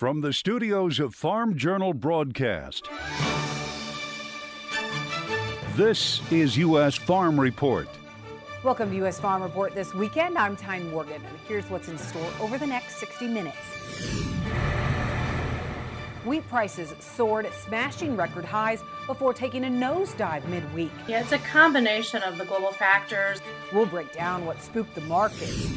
From the studios of Farm Journal Broadcast, this is U.S. Farm Report. Welcome to U.S. Farm Report this weekend. I'm Tyne Morgan, and here's what's in store over the next 60 minutes. Wheat prices soared, smashing record highs before taking a nosedive midweek. Yeah, it's a combination of the global factors. We'll break down what spooked the markets.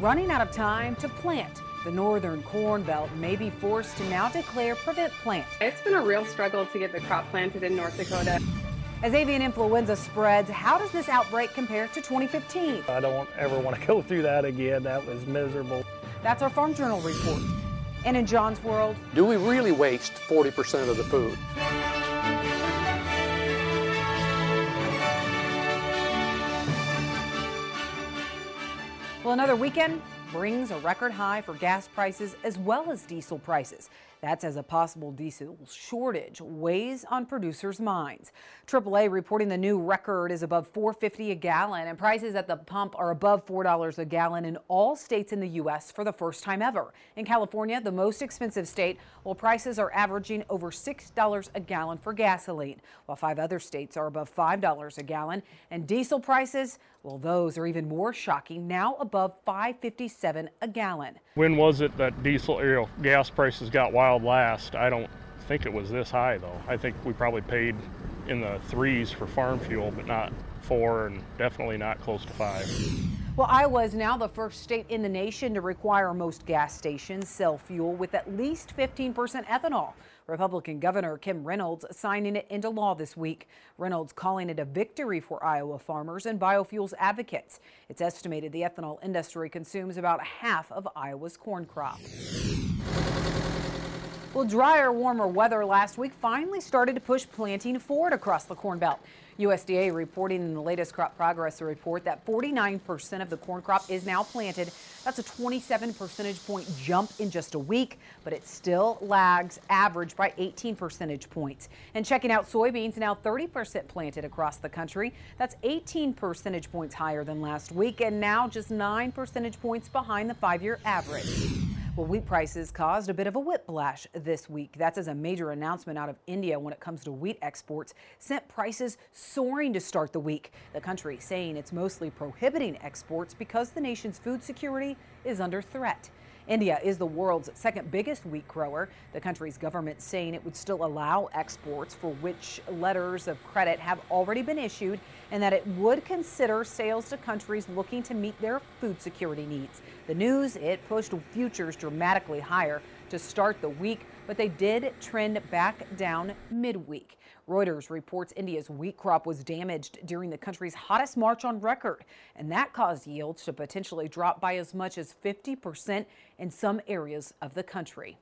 Running out of time to plant the northern corn belt may be forced to now declare prevent plant. It's been a real struggle to get the crop planted in North Dakota. As avian influenza spreads, how does this outbreak compare to 2015? I don't ever want to go through that again. That was miserable. That's our Farm Journal report. And in John's world, do we really waste 40% of the food? Well, another weekend brings a record high for gas prices as well as diesel prices. That's as a possible diesel shortage weighs on producers' minds. AAA reporting the new record is above $4.50 a gallon and prices at the pump are above $4 a gallon in all states in the U.S. for the first time ever. In California, the most expensive state, while prices are averaging over $6 a gallon for gasoline, while five other states are above $5 a gallon. And diesel prices, well, those are even more shocking, now above $5.57 a gallon. When was it that diesel gas prices got wild? Last. I don't think it was this high though. I think we probably paid in the threes for farm fuel, but not four and definitely not close to five. Well, Iowa is now the first state in the nation to require most gas stations sell fuel with at least 15% ethanol. Republican Governor Kim Reynolds signing it into law this week. Reynolds calling it a victory for Iowa farmers and biofuels advocates. It's estimated the ethanol industry consumes about half of Iowa's corn crop. Well, drier, warmer weather last week finally started to push planting forward across the Corn Belt. USDA reporting in the latest crop progress report that 49% of the corn crop is now planted. That's a 27 percentage point jump in just a week, but it still lags average by 18 percentage points. And checking out soybeans, now 30% planted across the country. That's 18 percentage points higher than last week and now just 9 percentage points behind the five year average. Well, wheat prices caused a bit of a whiplash this week. That's as a major announcement out of India when it comes to wheat exports sent prices soaring to start the week. The country saying it's mostly prohibiting exports because the nation's food security is under threat. India is the world's second biggest wheat grower. The country's government saying it would still allow exports for which letters of credit have already been issued and that it would consider sales to countries looking to meet their food security needs. The news, it pushed futures dramatically higher to start the week, but they did trend back down midweek. Reuters reports India's wheat crop was damaged during the country's hottest March on record, and that caused yields to potentially drop by as much as 50% in some areas of the country.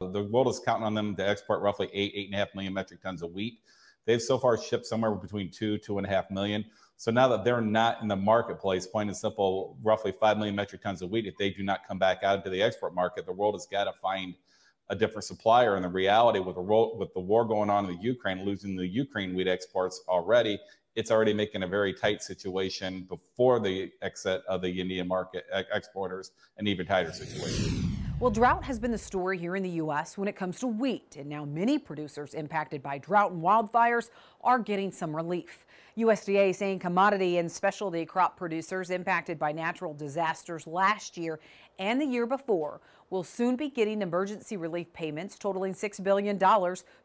The world is counting on them to export roughly eight, eight and a half million metric tons of wheat. They've so far shipped somewhere between two, two and a half million. So now that they're not in the marketplace, plain and simple, roughly five million metric tons of wheat, if they do not come back out into the export market, the world has got to find a different supplier. And the reality with the with the war going on in the Ukraine, losing the Ukraine wheat exports already, it's already making a very tight situation before the exit of the Indian market exporters, an even tighter situation. Well, drought has been the story here in the U.S. when it comes to wheat, and now many producers impacted by drought and wildfires are getting some relief. USDA saying commodity and specialty crop producers impacted by natural disasters last year and the year before will soon be getting emergency relief payments totaling $6 billion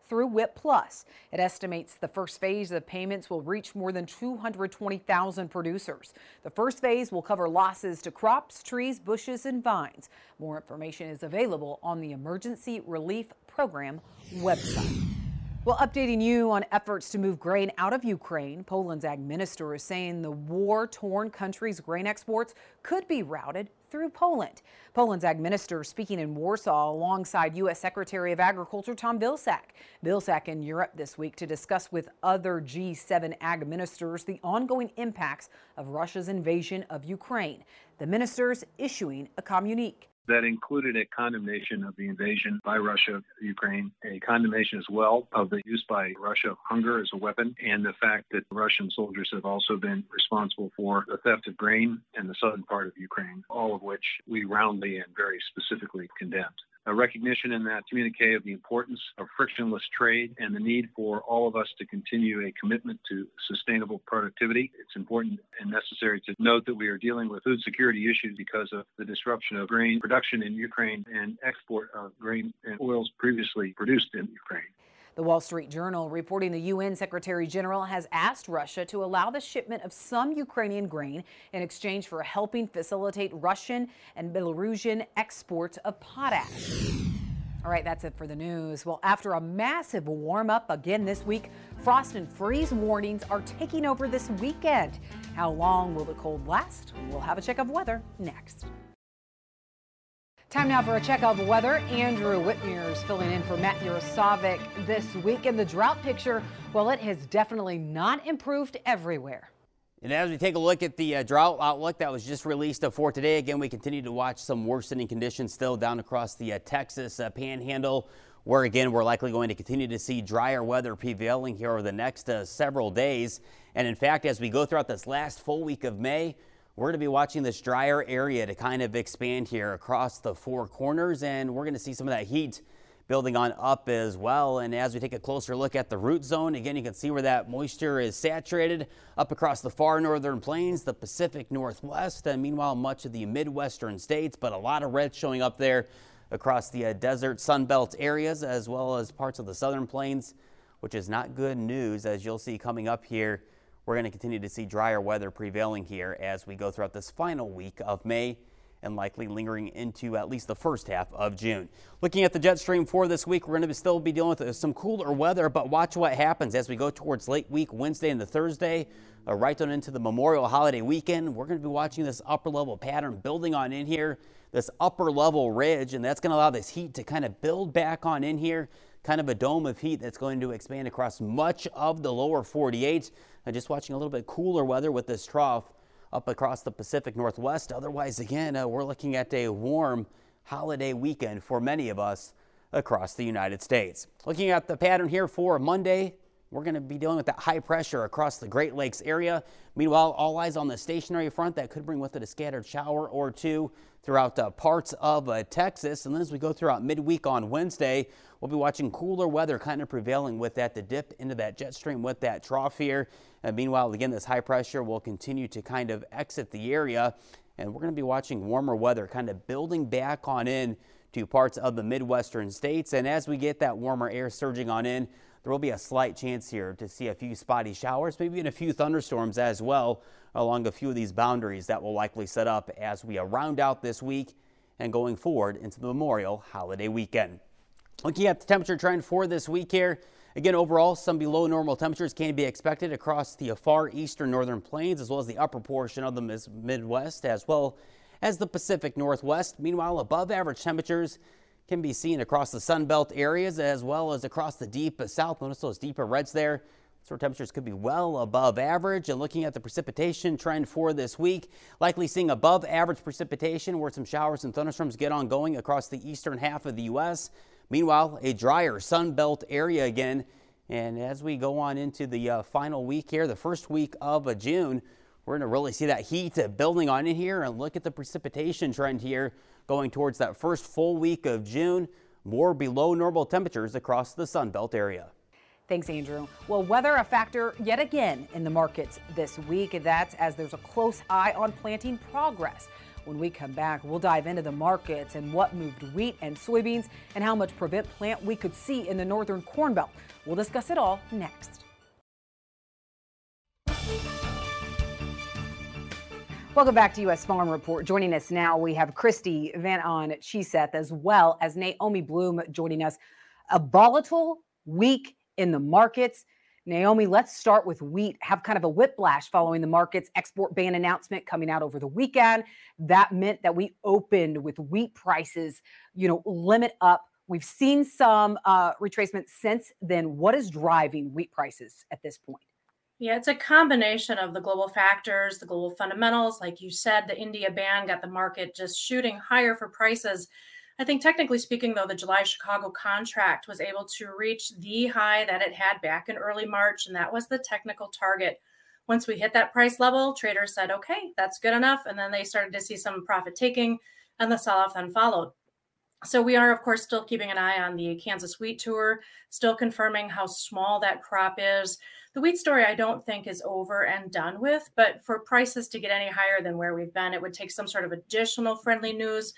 through WHIP Plus. It estimates the first phase of payments will reach more than 220,000 producers. The first phase will cover losses to crops, trees, bushes, and vines. More information is available on the Emergency Relief Program website. Well, updating you on efforts to move grain out of Ukraine, Poland's ag minister is saying the war torn country's grain exports could be routed through Poland. Poland's ag minister speaking in Warsaw alongside U.S. Secretary of Agriculture Tom Vilsack. Vilsack in Europe this week to discuss with other G7 ag ministers the ongoing impacts of Russia's invasion of Ukraine. The ministers issuing a communique that included a condemnation of the invasion by Russia of Ukraine, a condemnation as well of the use by Russia of hunger as a weapon, and the fact that Russian soldiers have also been responsible for the theft of grain in the southern part of Ukraine, all of which we roundly and very specifically condemned. A recognition in that communique of the importance of frictionless trade and the need for all of us to continue a commitment to sustainable productivity. It's important and necessary to note that we are dealing with food security issues because of the disruption of grain production in Ukraine and export of grain and oils previously produced in Ukraine. The Wall Street Journal reporting the UN Secretary General has asked Russia to allow the shipment of some Ukrainian grain in exchange for helping facilitate Russian and Belarusian exports of potash. All right, that's it for the news. Well, after a massive warm up again this week, frost and freeze warnings are taking over this weekend. How long will the cold last? We'll have a check of weather next. Time now for a check of weather. Andrew Whitmer is filling in for Matt Yurosavik this week. And the drought picture, well, it has definitely not improved everywhere. And as we take a look at the uh, drought outlook that was just released uh, for today, again, we continue to watch some worsening conditions still down across the uh, Texas uh, panhandle, where again, we're likely going to continue to see drier weather prevailing here over the next uh, several days. And in fact, as we go throughout this last full week of May, we're going to be watching this drier area to kind of expand here across the four corners, and we're going to see some of that heat building on up as well. And as we take a closer look at the root zone, again, you can see where that moisture is saturated up across the far northern plains, the Pacific Northwest, and meanwhile, much of the Midwestern states, but a lot of red showing up there across the uh, desert Sunbelt areas, as well as parts of the southern plains, which is not good news, as you'll see coming up here we're going to continue to see drier weather prevailing here as we go throughout this final week of May and likely lingering into at least the first half of June. Looking at the jet stream for this week, we're going to still be dealing with uh, some cooler weather, but watch what happens as we go towards late week Wednesday and the Thursday, uh, right on into the Memorial holiday weekend. We're going to be watching this upper level pattern building on in here, this upper level ridge, and that's going to allow this heat to kind of build back on in here kind of a dome of heat that's going to expand across much of the lower 48. Uh, just watching a little bit cooler weather with this trough up across the Pacific Northwest. Otherwise, again, uh, we're looking at a warm holiday weekend for many of us across the United States. Looking at the pattern here for Monday, we're going to be dealing with that high pressure across the Great Lakes area. Meanwhile, all eyes on the stationary front that could bring with it a scattered shower or two throughout uh, parts of uh, Texas. And then as we go throughout midweek on Wednesday, we'll be watching cooler weather kind of prevailing with that the dip into that jet stream with that trough here. Meanwhile, again, this high pressure will continue to kind of exit the area. And we're going to be watching warmer weather kind of building back on in to parts of the Midwestern states. And as we get that warmer air surging on in, there will be a slight chance here to see a few spotty showers, maybe even a few thunderstorms as well along a few of these boundaries that will likely set up as we round out this week and going forward into the Memorial holiday weekend. Looking at the temperature trend for this week here, again, overall, some below normal temperatures can be expected across the far eastern northern plains as well as the upper portion of the Midwest as well as the Pacific Northwest. Meanwhile, above average temperatures can be seen across the Sun Belt areas as well as across the deep south. Notice those deeper reds there. So temperatures could be well above average. And looking at the precipitation trend for this week, likely seeing above average precipitation where some showers and thunderstorms get on going across the eastern half of the U.S. Meanwhile, a drier Sun Belt area again. And as we go on into the uh, final week here, the first week of uh, June, we're going to really see that heat building on in here and look at the precipitation trend here going towards that first full week of June. More below normal temperatures across the Sun Belt area. Thanks, Andrew. Well, weather a factor yet again in the markets this week. That's as there's a close eye on planting progress. When we come back, we'll dive into the markets and what moved wheat and soybeans and how much prevent plant we could see in the northern corn belt. We'll discuss it all next. Welcome back to U.S. Farm Report. Joining us now, we have Christy Van On Chiseth as well as Naomi Blohm joining us. A volatile week in the markets. Naomi, let's start with wheat. Have kind of a whiplash following the market's export ban announcement coming out over the weekend. That meant that we opened with wheat prices, you know, limit up. We've seen some uh, retracement since then. What is driving wheat prices at this point? Yeah, it's a combination of the global factors, the global fundamentals. Like you said, the India ban got the market just shooting higher for prices. I think, technically speaking, though, the July Chicago contract was able to reach the high that it had back in early March, and that was the technical target. Once we hit that price level, traders said, okay, that's good enough. And then they started to see some profit taking, and the sell off then followed. So we are, of course, still keeping an eye on the Kansas wheat tour, still confirming how small that crop is. The wheat story, I don't think, is over and done with, but for prices to get any higher than where we've been, it would take some sort of additional friendly news.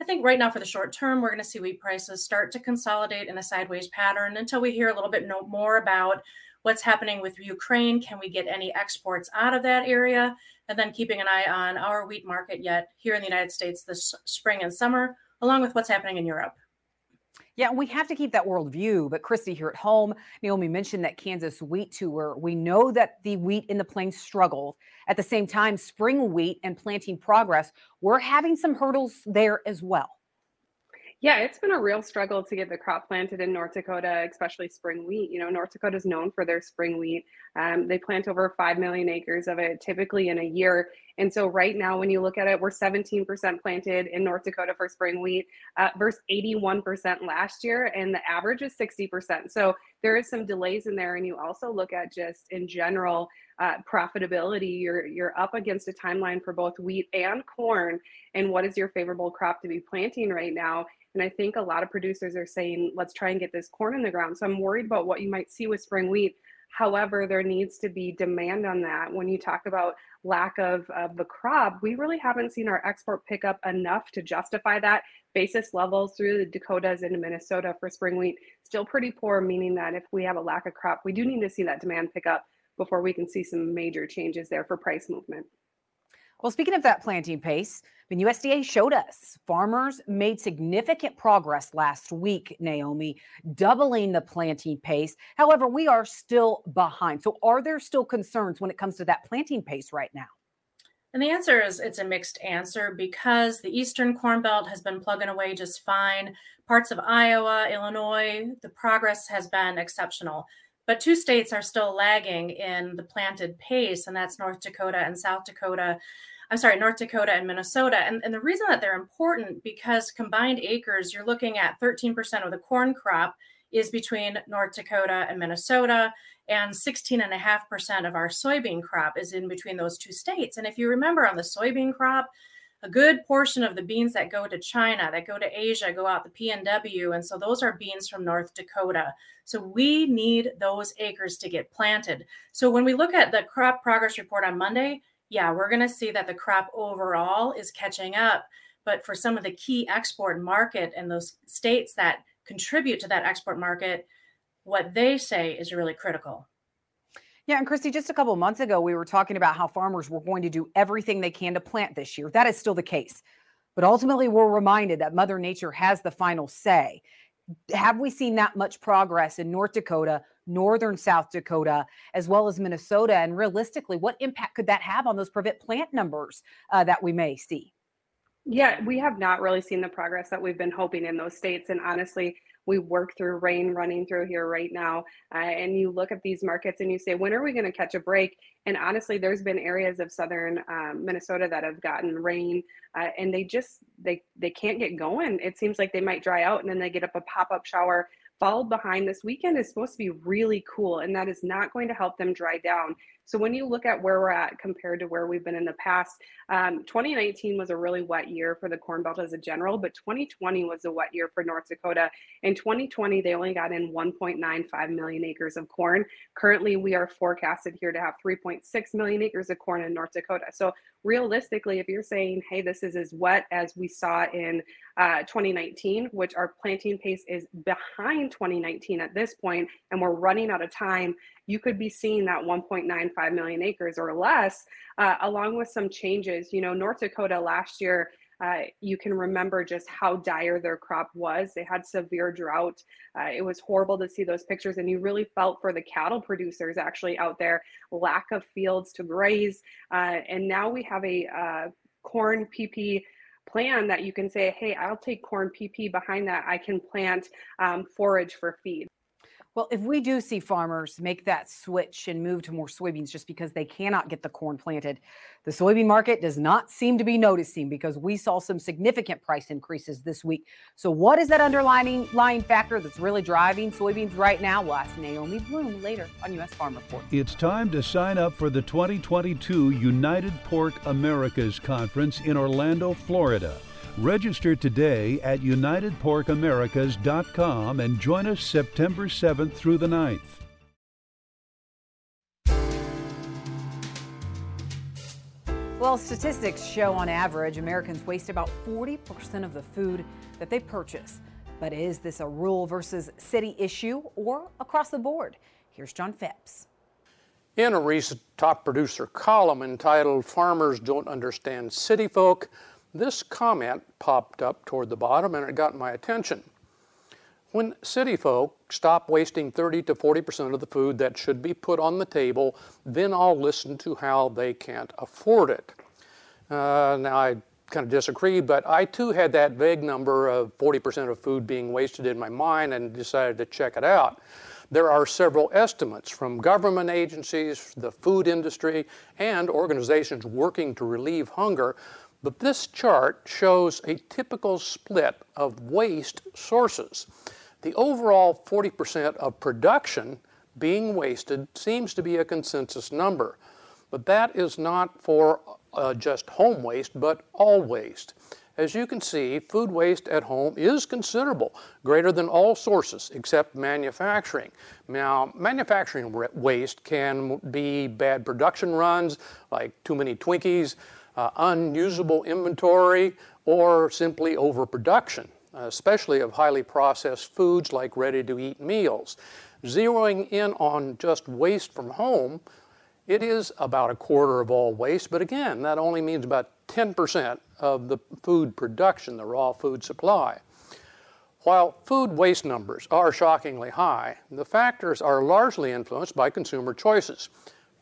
I think right now, for the short term, we're going to see wheat prices start to consolidate in a sideways pattern until we hear a little bit more about what's happening with Ukraine. Can we get any exports out of that area? And then keeping an eye on our wheat market yet here in the United States this spring and summer along with what's happening in Europe. Yeah, we have to keep that world view. But Christy, here at home, Naomi mentioned that Kansas wheat tour. We know that the wheat in the plains struggled. At the same time, spring wheat and planting progress, we're having some hurdles there as well. Yeah, it's been a real struggle to get the crop planted in North Dakota, especially spring wheat. You know, North Dakota is known for their spring wheat. Um, they plant over 5 million acres of it typically in a year. And so, right now, when you look at it, we're 17% planted in North Dakota for spring wheat uh, versus 81% last year, and the average is 60%. So, there is some delays in there. And you also look at just in general uh, profitability. You're you're up against a timeline for both wheat and corn, and what is your favorable crop to be planting right now? And I think a lot of producers are saying, let's try and get this corn in the ground. So I'm worried about what you might see with spring wheat. However, there needs to be demand on that. When you talk about lack of, of the crop, we really haven't seen our export pick up enough to justify that. Basis levels through the Dakotas into Minnesota for spring wheat still pretty poor, meaning that if we have a lack of crop, we do need to see that demand pick up before we can see some major changes there for price movement. Well, speaking of that planting pace, I mean, USDA showed us farmers made significant progress last week, Naomi, doubling the planting pace. However, we are still behind. So, are there still concerns when it comes to that planting pace right now? And the answer is it's a mixed answer because the Eastern Corn Belt has been plugging away just fine. Parts of Iowa, Illinois, the progress has been exceptional. But two states are still lagging in the planted pace, and that's North Dakota and South Dakota. I'm sorry, North Dakota and Minnesota. And, and the reason that they're important because combined acres, you're looking at 13% of the corn crop is between North Dakota and Minnesota, and 16.5% of our soybean crop is in between those two states. And if you remember on the soybean crop, a good portion of the beans that go to China, that go to Asia, go out the PNW. And so those are beans from North Dakota. So we need those acres to get planted. So when we look at the crop progress report on Monday, yeah, we're going to see that the crop overall is catching up. But for some of the key export market and those states that contribute to that export market, what they say is really critical. Yeah, and Christy, just a couple months ago, we were talking about how farmers were going to do everything they can to plant this year. That is still the case. But ultimately, we're reminded that Mother Nature has the final say. Have we seen that much progress in North Dakota, northern South Dakota, as well as Minnesota? And realistically, what impact could that have on those prevent plant numbers uh, that we may see? Yeah, we have not really seen the progress that we've been hoping in those states. And honestly, we work through rain running through here right now. Uh, and you look at these markets and you say, when are we going to catch a break? And honestly, there's been areas of southern um, Minnesota that have gotten rain, uh, and they just they they can't get going. It seems like they might dry out, and then they get up a pop up shower followed behind this weekend is supposed to be really cool and that is not going to help them dry down so when you look at where we're at compared to where we've been in the past um, 2019 was a really wet year for the corn belt as a general but 2020 was a wet year for north dakota. In 2020 they only got in 1.95 million acres of corn. Currently we are forecasted here to have 3.6 million acres of corn in north dakota. So realistically if you're saying hey this is as wet as we saw in uh, 2019 which our planting pace is behind 2019 at this point and we're running out of time you could be seeing that 1.95 million acres or less uh, along with some changes. You know north dakota last year uh, you can remember just how dire their crop was. They had severe drought. Uh, it was horrible to see those pictures, and you really felt for the cattle producers actually out there, lack of fields to graze. Uh, and now we have a uh, corn PP plan that you can say, hey, I'll take corn PP behind that. I can plant um, forage for feed. Well, if we do see farmers make that switch and move to more soybeans just because they cannot get the corn planted, the soybean market does not seem to be noticing because we saw some significant price increases this week. So, what is that underlying lying factor that's really driving soybeans right now? We'll ask Naomi Blohm later on U.S. Farm Report. It's time to sign up for the 2022 United Pork Americas Conference in Orlando, Florida. Register today at UnitedPorkAmericas.com and join us September 7th through the 9th. Well, statistics show on average Americans waste about 40% of the food that they purchase. But is this a rural versus city issue or across the board? Here's John Phipps. In a recent top producer column entitled Farmers Don't Understand City Folk, this comment popped up toward the bottom and it got my attention. When city folk stop wasting 30 to 40% of the food that should be put on the table, then I'll listen to how they can't afford it. Uh, now, I kind of disagree, but I too had that vague number of 40% of food being wasted in my mind and decided to check it out. There are several estimates from government agencies, the food industry, and organizations working to relieve hunger but this chart shows a typical split of waste sources. The overall 40% of production being wasted seems to be a consensus number, but that is not for uh, just home waste, but all waste. As you can see, food waste at home is considerable, greater than all sources except manufacturing. Now, manufacturing waste can be bad production runs, like too many Twinkies, uh, unusable inventory, or simply overproduction, especially of highly processed foods like ready to eat meals. Zeroing in on just waste from home, it is about a quarter of all waste, but again, that only means about 10% of the food production, the raw food supply. While food waste numbers are shockingly high, the factors are largely influenced by consumer choices.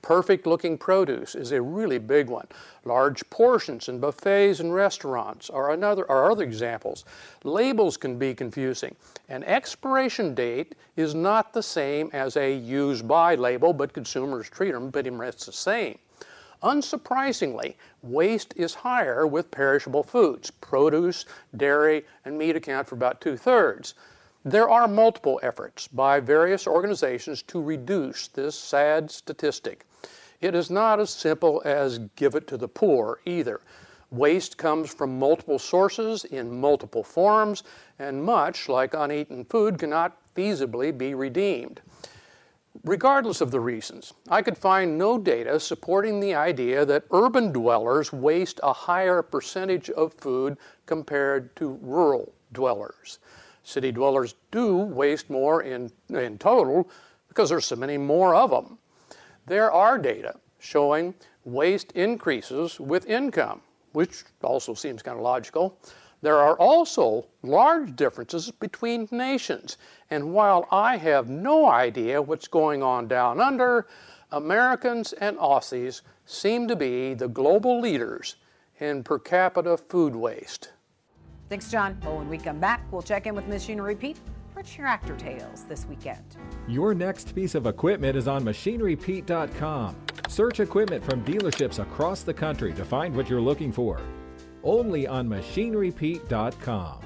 Perfect looking produce is a really big one. Large portions in buffets and restaurants are another are other examples. Labels can be confusing. An expiration date is not the same as a use by label, but consumers treat them pretty much the same. Unsurprisingly, waste is higher with perishable foods. Produce, dairy, and meat account for about two thirds. There are multiple efforts by various organizations to reduce this sad statistic. It is not as simple as give it to the poor either. Waste comes from multiple sources in multiple forms, and much, like uneaten food, cannot feasibly be redeemed. Regardless of the reasons, I could find no data supporting the idea that urban dwellers waste a higher percentage of food compared to rural dwellers. City dwellers do waste more in, in total because there's so many more of them. There are data showing waste increases with income, which also seems kind of logical. There are also large differences between nations. And while I have no idea what's going on down under, Americans and Aussies seem to be the global leaders in per capita food waste. Thanks, John. Well, when we come back, we'll check in with Machinery Pete for Tractor Tales this weekend. Your next piece of equipment is on MachineryPete.com. Search equipment from dealerships across the country to find what you're looking for. Only on MachineryPete.com.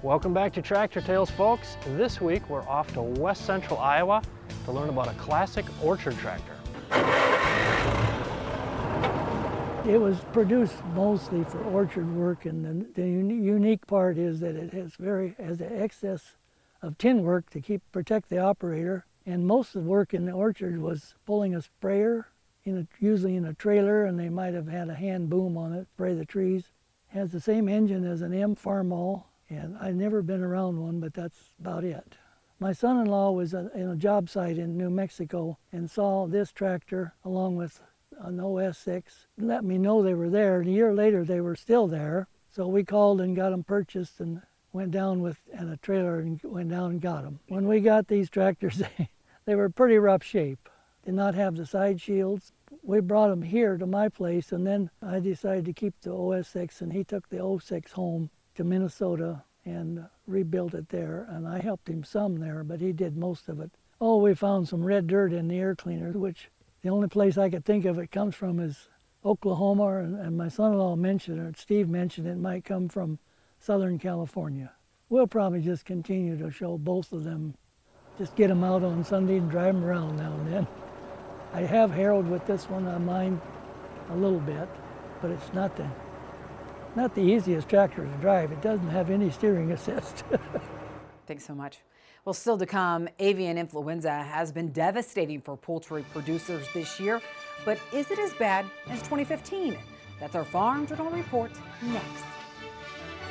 Welcome back to Tractor Tales, folks. This week we're off to west central Iowa to learn about a classic orchard tractor. It was produced mostly for orchard work, and the, the unique part is that it has very has an excess of tin work to keep protect the operator. And most of the work in the orchard was pulling a sprayer, in a, usually in a trailer, and they might have had a hand boom on it, spray the trees. It has the same engine as an M Farmall, and I've never been around one, but that's about it. My son-in-law was in a job site in New Mexico and saw this tractor along with an OS6, let me know they were there. And a year later, they were still there. So we called and got them purchased and went down with and a trailer and went down and got them. When we got these tractors, they were pretty rough shape. Did not have the side shields. We brought them here to my place, and then I decided to keep the OS6, and he took the 06 home to Minnesota and rebuilt it there. And I helped him some there, but he did most of it. Oh, we found some red dirt in the air cleaner, which the only place I could think of it comes from is Oklahoma, and, my son-in-law mentioned it, Steve mentioned it might come from Southern California. We'll probably just continue to show both of them, just get them out on Sunday and drive them around now and then. I have harrowed with this one on mine a little bit, but it's not the not the easiest tractor to drive. It doesn't have any steering assist. Thanks so much. Well, still to come, avian influenza has been devastating for poultry producers this year, but is it as bad as 2015? That's our Farm Journal report next.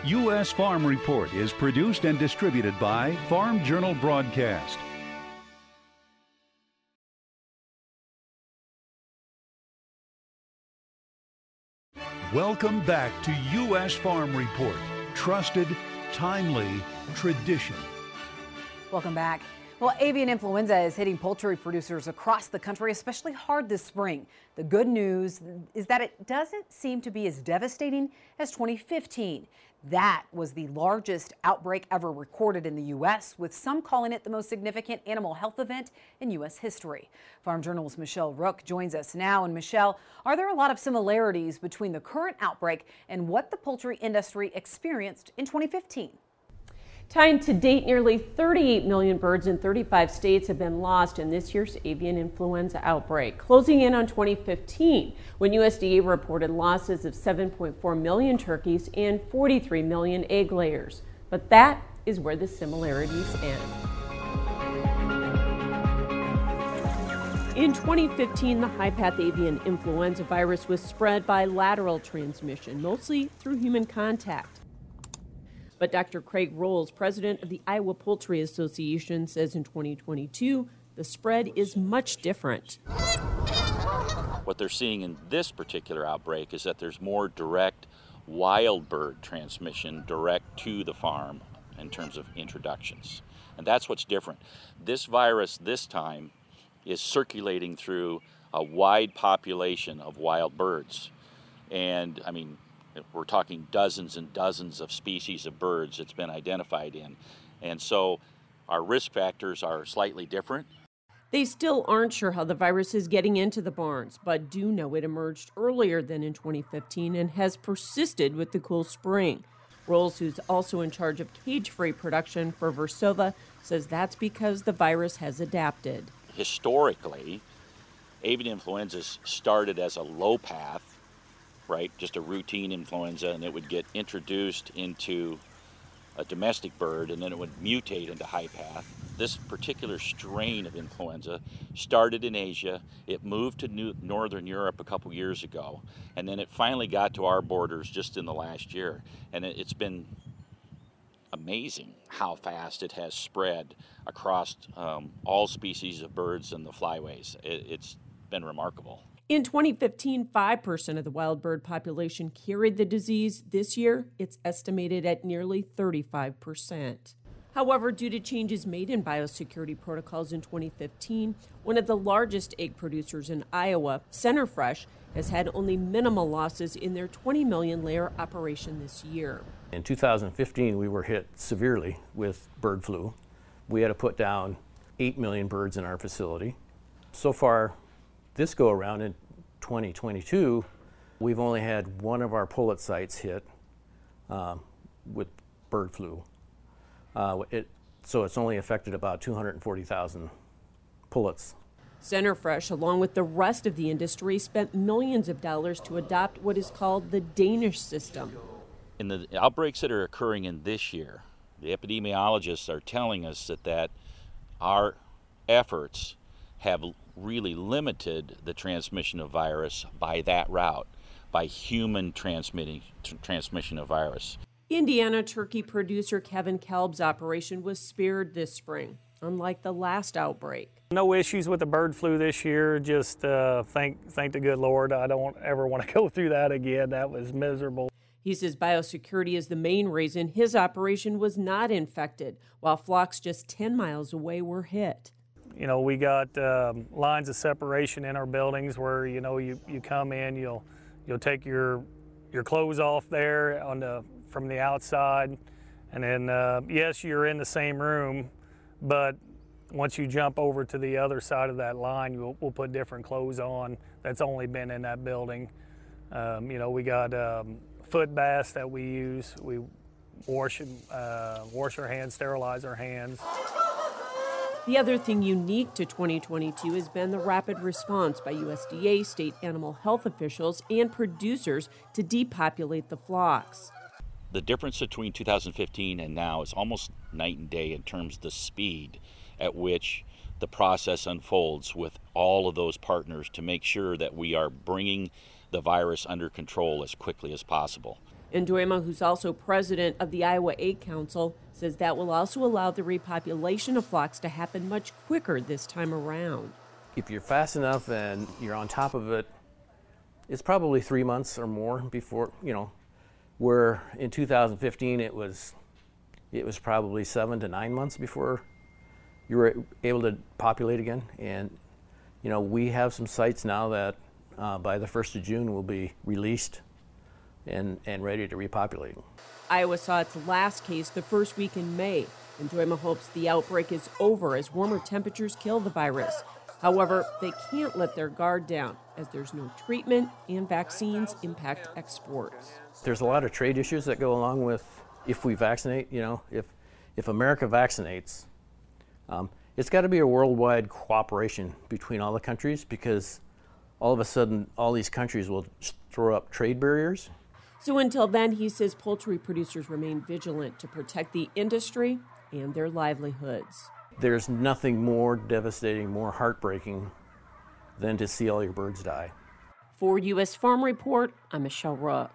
U.S. Farm Report is produced and distributed by Farm Journal Broadcast. Welcome back to U.S. Farm Report. Trusted, timely, tradition. Welcome back. Well, avian influenza is hitting poultry producers across the country especially hard this spring. The good news is that it doesn't seem to be as devastating as 2015. That was the largest outbreak ever recorded in the U.S., with some calling it the most significant animal health event in U.S. history. Farm Journal's Michelle Rook joins us now. And Michelle, are there a lot of similarities between the current outbreak and what the poultry industry experienced in 2015? Time to date, nearly 38 million birds in 35 states have been lost in this year's avian influenza outbreak, closing in on 2015, when USDA reported losses of 7.4 million turkeys and 43 million egg layers. But that is where the similarities end. In 2015, the high path avian influenza virus was spread by lateral transmission, mostly through human contact. But Dr. Craig Rowles, president of the Iowa Poultry Association, says in 2022 the spread is much different. What they're seeing in this particular outbreak is that there's more direct wild bird transmission direct to the farm in terms of introductions. And that's what's different. This virus this time is circulating through a wide population of wild birds. And I mean, we're talking dozens and dozens of species of birds it's been identified in. And so our risk factors are slightly different. They still aren't sure how the virus is getting into the barns, but do know it emerged earlier than in 2015 and has persisted with the cool spring. Rowles, who's also in charge of cage free production for Versova, says that's because the virus has adapted. Historically, avian influenza started as a low path right? Just a routine influenza, and it would get introduced into a domestic bird and then it would mutate into high path. This particular strain of influenza started in Asia. It moved to New- Northern Europe a couple years ago, and then it finally got to our borders just in the last year. And it, it's been amazing how fast it has spread across um, all species of birds and the flyways. It, it's been remarkable. In 2015, 5% of the wild bird population carried the disease. This year, it's estimated at nearly 35%. However, due to changes made in biosecurity protocols in 2015, one of the largest egg producers in Iowa, Centerfresh, has had only minimal losses in their 20 million layer operation this year. In 2015, we were hit severely with bird flu. We had to put down 8 million birds in our facility. So far, this go around in 2022, we've only had one of our pullet sites hit um, with bird flu. Uh, it, so it's only affected about 240,000 pullets. Centerfresh, along with the rest of the industry, spent millions of dollars to adopt what is called the Danish system. In the outbreaks that are occurring in this year, the epidemiologists are telling us that, that our efforts have really limited the transmission of virus by that route, by human transmitting transmission of virus. Indiana turkey producer Kevin Kalb's operation was spared this spring, unlike the last outbreak. No issues with the bird flu this year. Just uh, thank thank the good Lord. I don't ever want to go through that again. That was miserable. He says biosecurity is the main reason his operation was not infected, while flocks just 10 miles away were hit you know, we got um, lines of separation in our buildings where you know you, you come in, you'll you'll take your your clothes off there on the from the outside, and then uh, yes, you're in the same room, but once you jump over to the other side of that line, we'll, we'll put different clothes on that's only been in that building. Um, you know, we got um, foot baths that we use. We wash uh, wash our hands, sterilize our hands. The other thing unique to 2022 has been the rapid response by USDA, state animal health officials, and producers to depopulate the flocks. The difference between 2015 and now is almost night and day in terms of the speed at which the process unfolds with all of those partners to make sure that we are bringing the virus under control as quickly as possible. Dooyema, who's also president of the Iowa Egg Council, says that will also allow the repopulation of flocks to happen much quicker this time around. If you're fast enough and you're on top of it, it's probably three months or more before, you know, where in 2015 it was, it was probably seven to nine months before you were able to populate again. And, you know, we have some sites now that uh, by the 1st of June will be released and, and ready to repopulate. Iowa saw its last case the first week in May. Dooyema hopes the outbreak is over as warmer temperatures kill the virus. However, they can't let their guard down as there's no treatment and vaccines impact exports. There's a lot of trade issues that go along with if we vaccinate, you know, if, if America vaccinates, um, it's got to be a worldwide cooperation between all the countries because all of a sudden all these countries will throw up trade barriers so until then, he says poultry producers remain vigilant to protect the industry and their livelihoods. There's nothing more devastating, more heartbreaking than to see all your birds die. For U.S. Farm Report, I'm Michelle Rook.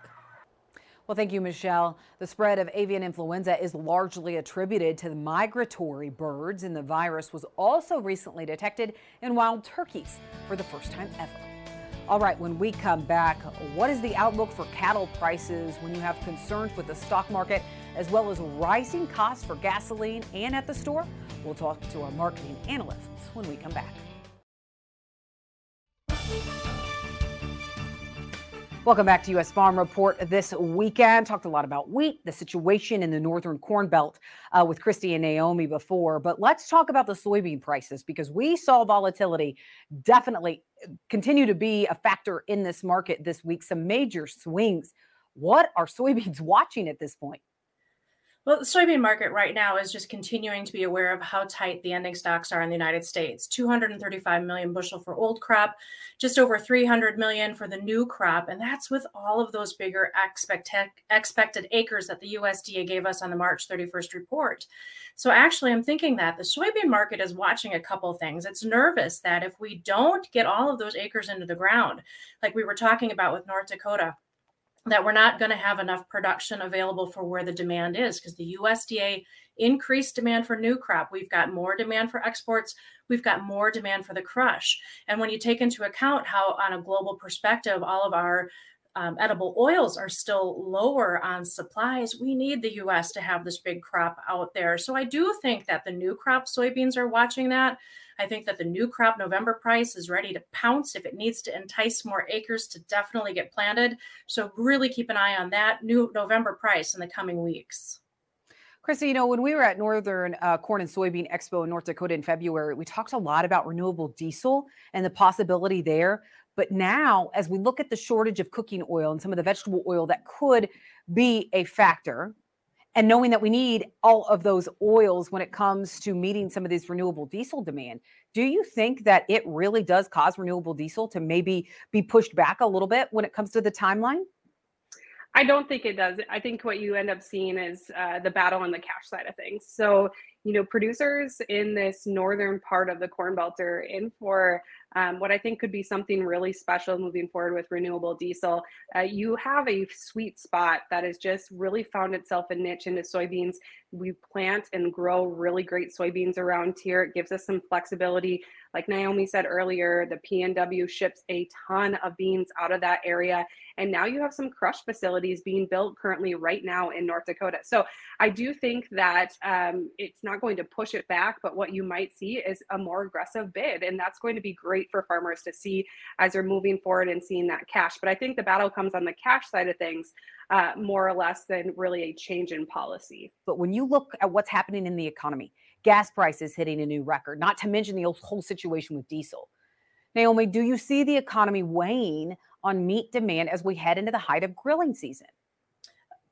Well, thank you, Michelle. The spread of avian influenza is largely attributed to the migratory birds, and the virus was also recently detected in wild turkeys for the first time ever. All right, when we come back, what is the outlook for cattle prices when you have concerns with the stock market as well as rising costs for gasoline and at the store? We'll talk to our marketing analysts when we come back. Welcome back to U.S. Farm Report this weekend. Talked a lot about wheat, the situation in the northern corn belt uh, with Christy and Naomi before. But let's talk about the soybean prices because we saw volatility definitely continue to be a factor in this market this week. Some major swings. What are soybeans watching at this point? Well, the soybean market right now is just continuing to be aware of how tight the ending stocks are in the United States. 235 million bushel for old crop, just over 300 million for the new crop, and that's with all of those bigger expected expected acres that the USDA gave us on the March 31st report. So actually, I'm thinking that the soybean market is watching a couple things. It's nervous that if we don't get all of those acres into the ground, like we were talking about with North Dakota, that we're not going to have enough production available for where the demand is because the USDA increased demand for new crop. We've got more demand for exports. We've got more demand for the crush. And when you take into account how, on a global perspective, all of our um, edible oils are still lower on supplies, we need the US to have this big crop out there. So I do think that the new crop soybeans are watching that. I think that the new crop November price is ready to pounce if it needs to entice more acres to definitely get planted. So really keep an eye on that new November price in the coming weeks. Christy, you know, when we were at Northern uh, Corn and Soybean Expo in North Dakota in February, we talked a lot about renewable diesel and the possibility there. But now, as we look at the shortage of cooking oil and some of the vegetable oil that could be a factor, and knowing that we need all of those oils when it comes to meeting some of this renewable diesel demand do you think that it really does cause renewable diesel to maybe be pushed back a little bit when it comes to the timeline I don't think it does. I think what you end up seeing is uh, the battle on the cash side of things. So, you know, producers in this northern part of the Corn Belt are in for um, what I think could be something really special moving forward with renewable diesel. Uh, you have a sweet spot that has just really found itself a niche into soybeans. We plant and grow really great soybeans around here. It gives us some flexibility. Like Naomi said earlier, the PNW ships a ton of beans out of that area. And now you have some crush facilities being built currently right now in North Dakota. So I do think that um, it's not going to push it back, but what you might see is a more aggressive bid. And that's going to be great for farmers to see as they're moving forward and seeing that cash. But I think the battle comes on the cash side of things. Uh, more or less than really a change in policy. But when you look at what's happening in the economy, gas prices hitting a new record, not to mention the whole situation with diesel. Naomi, do you see the economy weighing on meat demand as we head into the height of grilling season?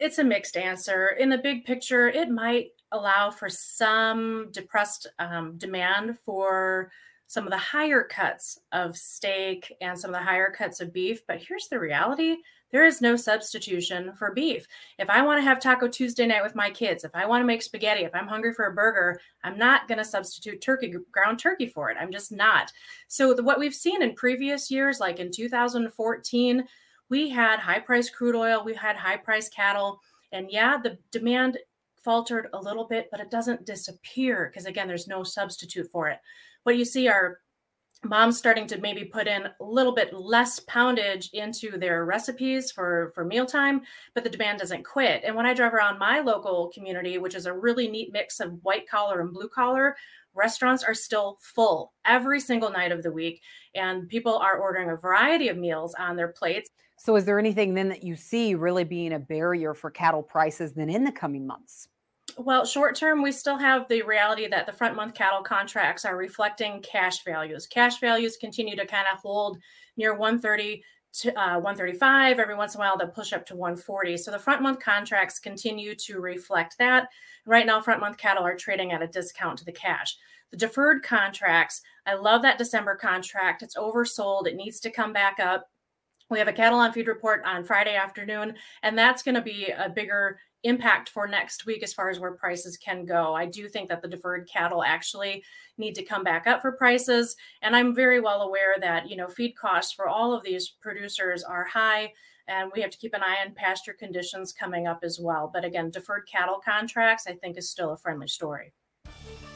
it's a mixed answer. In the big picture, it might allow for some depressed um, demand for some of the higher cuts of steak and some of the higher cuts of beef. But here's the reality there is no substitution for beef. If I want to have Taco Tuesday night with my kids, if I want to make spaghetti, if I'm hungry for a burger, I'm not going to substitute turkey, ground turkey for it. I'm just not. So, the, what we've seen in previous years, like in 2014, we had high price crude oil, we had high price cattle. And yeah, the demand faltered a little bit, but it doesn't disappear because, again, there's no substitute for it. What you see are moms starting to maybe put in a little bit less poundage into their recipes for for mealtime but the demand doesn't quit. And when i drive around my local community which is a really neat mix of white collar and blue collar restaurants are still full every single night of the week and people are ordering a variety of meals on their plates. So is there anything then that you see really being a barrier for cattle prices then in the coming months well, short term, we still have the reality that the front month cattle contracts are reflecting cash values. Cash values continue to kind of hold near 130 to uh, 135. Every once in a while, they'll push up to 140. So the front month contracts continue to reflect that. Right now, front month cattle are trading at a discount to the cash. The deferred contracts, I love that December contract. It's oversold. It needs to come back up. We have a cattle on feed report on Friday afternoon, and that's going to be a bigger impact for next week as far as where prices can go. I do think that the deferred cattle actually need to come back up for prices. And I'm very well aware that, you know, feed costs for all of these producers are high and we have to keep an eye on pasture conditions coming up as well. But again, deferred cattle contracts, I think, is still a friendly story.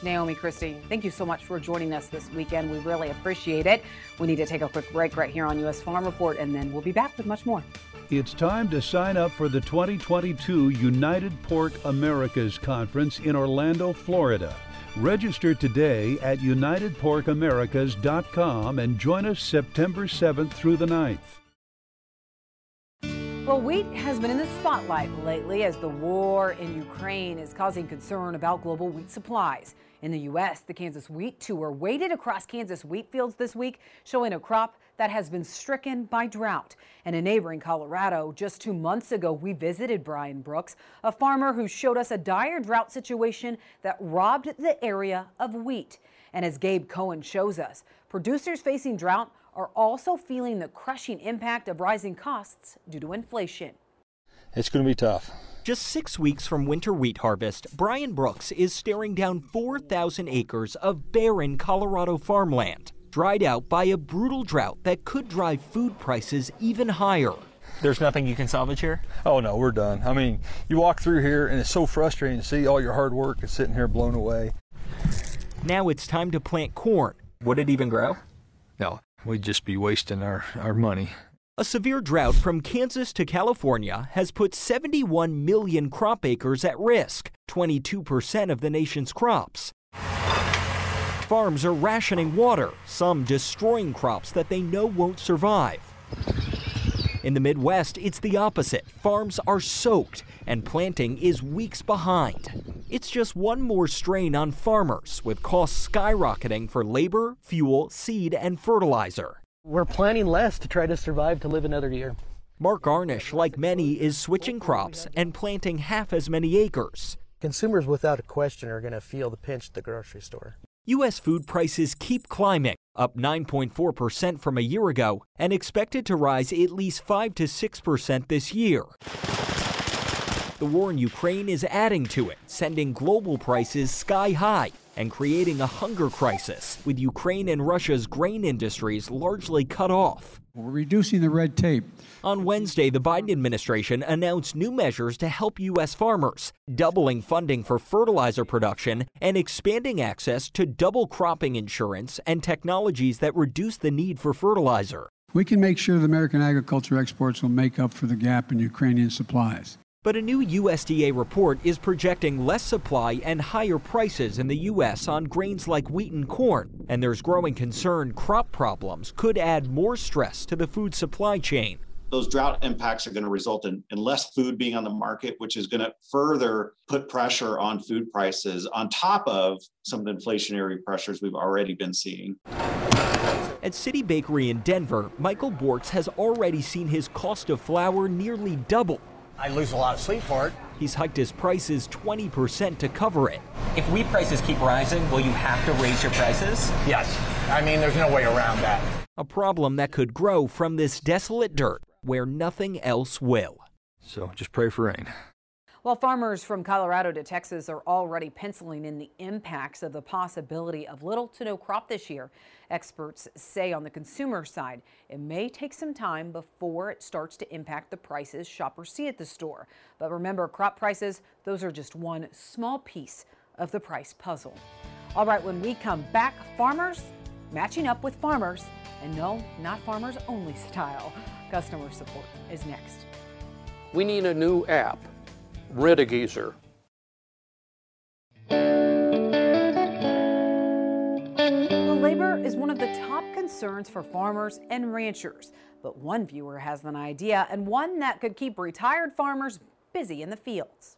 Naomi Christie, thank you so much for joining us this weekend. We really appreciate it. We need to take a quick break right here on U.S. Farm Report, and then we'll be back with much more. It's time to sign up for the 2022 United Pork Americas Conference in Orlando, Florida. Register today at UnitedPorkAmericas.com and join us September 7th through the 9th. Well, wheat has been in the spotlight lately as the war in Ukraine is causing concern about global wheat supplies. In the U.S., the Kansas Wheat Tour waded across Kansas wheat fields this week, showing a crop that has been stricken by drought. And in neighboring Colorado, just two months ago, we visited Brian Brooks, a farmer who showed us a dire drought situation that robbed the area of wheat. And as Gabe Cohen shows us, producers facing drought are also feeling the crushing impact of rising costs due to inflation. It's going to be tough. Just six weeks from winter wheat harvest, Brian Brooks is staring down 4,000 acres of barren Colorado farmland, dried out by a brutal drought that could drive food prices even higher. There's nothing you can salvage here? Oh, no, we're done. I mean, you walk through here and it's so frustrating to see all your hard work is sitting here blown away. Now it's time to plant corn. Would it even grow? No, we'd just be wasting our, our money. A severe drought from Kansas to California has put 71 million crop acres at risk, 22% of the nation's crops. Farms are rationing water, some destroying crops that they know won't survive. In the Midwest, it's the opposite. Farms are soaked and planting is weeks behind. It's just one more strain on farmers, with costs skyrocketing for labor, fuel, seed, and fertilizer. We're planning less to try to survive to live another year. Mark Arnish, like many, is switching crops and planting half as many acres. Consumers, without a question, are going to feel the pinch at the grocery store. U.S. food prices keep climbing, up 9.4% from a year ago, and expected to rise at least 5 to 6% this year. The war in Ukraine is adding to it, sending global prices sky high and creating a hunger crisis, with Ukraine and Russia's grain industries largely cut off. We're reducing the red tape. On Wednesday, the Biden administration announced new measures to help U.S. farmers, doubling funding for fertilizer production and expanding access to double cropping insurance and technologies that reduce the need for fertilizer. We can make sure that American agriculture exports will make up for the gap in Ukrainian supplies. But a new USDA report is projecting less supply and higher prices in the U.S. on grains like wheat and corn. And there's growing concern crop problems could add more stress to the food supply chain. Those drought impacts are going to result in, in less food being on the market, which is going to further put pressure on food prices on top of some of the inflationary pressures we've already been seeing. At City Bakery in Denver, Michael Bortz has already seen his cost of flour nearly double I lose a lot of sleep for it. He's hiked his prices 20% to cover it. If wheat prices keep rising, will you have to raise your prices? Yes. I mean, there's no way around that. A problem that could grow from this desolate dirt where nothing else will. So just pray for rain. While farmers from Colorado to Texas are already penciling in the impacts of the possibility of little to no crop this year, experts say on the consumer side, it may take some time before it starts to impact the prices shoppers see at the store. But remember, crop prices, those are just one small piece of the price puzzle. All right, when we come back, farmers matching up with farmers, and no, not farmers only style. Customer support is next. We need a new app A Geezer. Well, labor is one of the top concerns for farmers and ranchers. But one viewer has an idea and one that could keep retired farmers busy in the fields.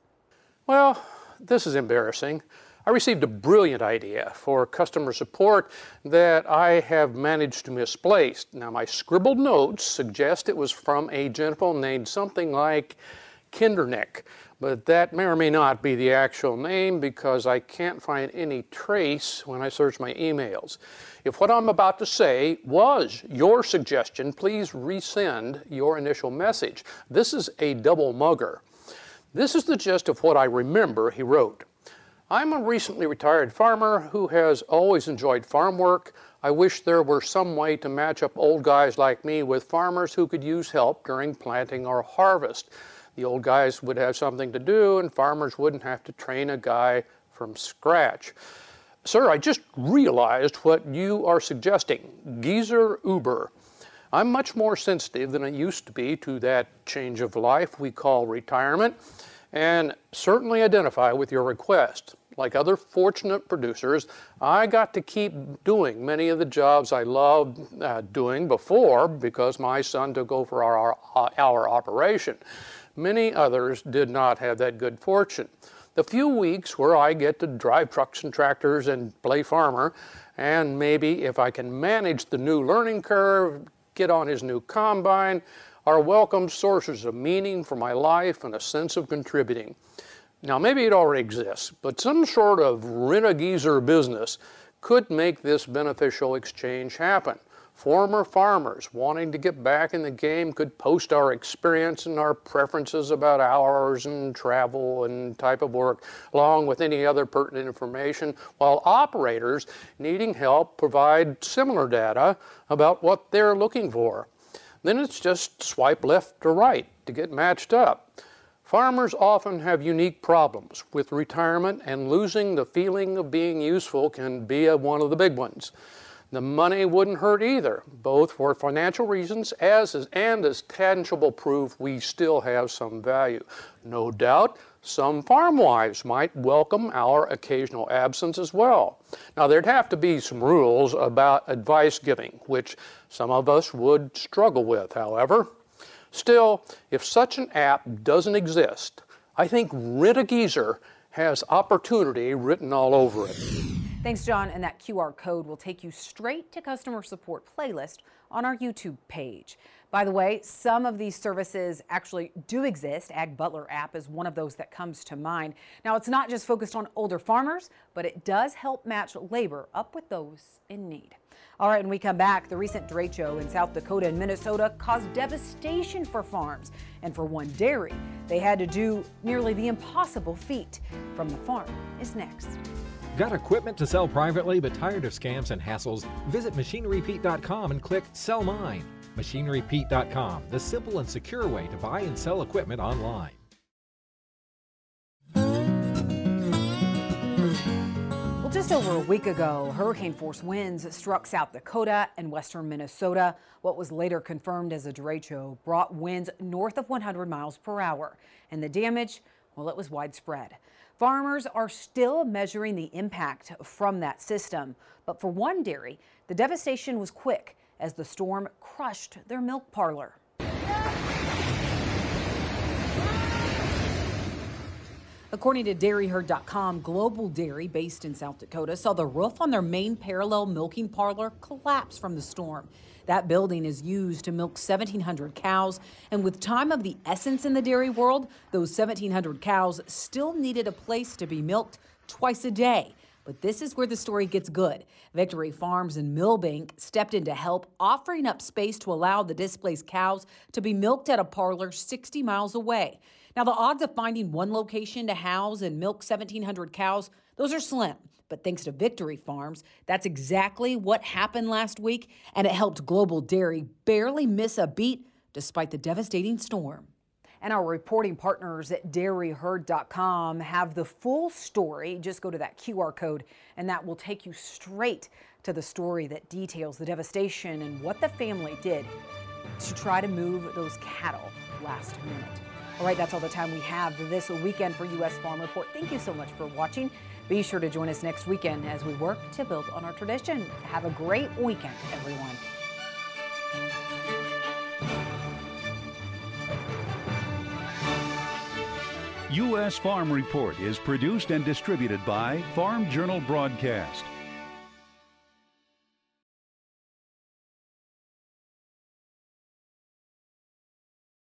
Well, this is embarrassing. I received a brilliant idea for customer support that I have managed to misplace. Now, my scribbled notes suggest it was from a gentleman named something like Kinderneck but that may or may not be the actual name because I can't find any trace when I search my emails. If what I'm about to say was your suggestion, please resend your initial message. This is a double mugger. This is the gist of what I remember he wrote. I'm a recently retired farmer who has always enjoyed farm work. I wish there were some way to match up old guys like me with farmers who could use help during planting or harvest. The old guys would have something to do and farmers wouldn't have to train a guy from scratch. Sir, I just realized what you are suggesting. Geezer Uber. I'm much more sensitive than I used to be to that change of life we call retirement and certainly identify with your request. Like other fortunate producers, I got to keep doing many of the jobs I loved uh, doing before because my son took over our, our, our operation. Many others did not have that good fortune. The few weeks where I get to drive trucks and tractors and play farmer, and maybe if I can manage the new learning curve, get on his new combine, are welcome sources of meaning for my life and a sense of contributing. Now, maybe it already exists, but some sort of rent-a-geezer business could make this beneficial exchange happen. Former farmers wanting to get back in the game could post our experience and our preferences about hours and travel and type of work, along with any other pertinent information, while operators needing help provide similar data about what they're looking for. Then it's just swipe left or right to get matched up. Farmers often have unique problems with retirement, and losing the feeling of being useful can be a, one of the big ones. The money wouldn't hurt either, both for financial reasons as is, and as tangible proof we still have some value. No doubt, some farm wives might welcome our occasional absence as well. Now, there'd have to be some rules about advice giving, which some of us would struggle with, however. Still, if such an app doesn't exist, I think Rent a Geezer has opportunity written all over it. Thanks, John. And that QR code will take you straight to customer support playlist on our YouTube page. By the way, some of these services actually do exist. Ag Butler app is one of those that comes to mind. Now, it's not just focused on older farmers, but it does help match labor up with those in need. All right, when we come back, the recent derecho in South Dakota and Minnesota caused devastation for farms. And for one dairy, they had to do nearly the impossible feat. From the farm is next. Got equipment to sell privately but tired of scams and hassles? Visit MachineryPete.com and click Sell Mine. MachineryPete.com, the simple and secure way to buy and sell equipment online. Well, just over a week ago, hurricane force winds struck South Dakota and western Minnesota. What was later confirmed as a derecho brought winds north of 100 miles per hour. And the damage, well, it was widespread. Farmers are still measuring the impact from that system. But for one dairy, the devastation was quick as the storm crushed their milk parlor. According to dairyherd.com, Global Dairy, based in South Dakota, saw the roof on their main parallel milking parlor collapse from the storm. That building is used to milk 1,700 cows, and with time of the essence in the dairy world, those 1,700 cows still needed a place to be milked twice a day. But this is where the story gets good. Victory Farms and Milbank stepped in to help, offering up space to allow the displaced cows to be milked at a parlor 60 miles away. Now, the odds of finding one location to house and milk 1,700 cows, those are slim. But thanks to Victory Farms, that's exactly what happened last week, and it helped Global Dairy barely miss a beat despite the devastating storm. And our reporting partners at dairyherd.com have the full story. Just go to that QR code, and that will take you straight to the story that details the devastation and what the family did to try to move those cattle last minute. All right, that's all the time we have this weekend for U.S. Farm Report. Thank you so much for watching. Be sure to join us next weekend as we work to build on our tradition. Have a great weekend, everyone. U.S. Farm Report is produced and distributed by Farm Journal Broadcast.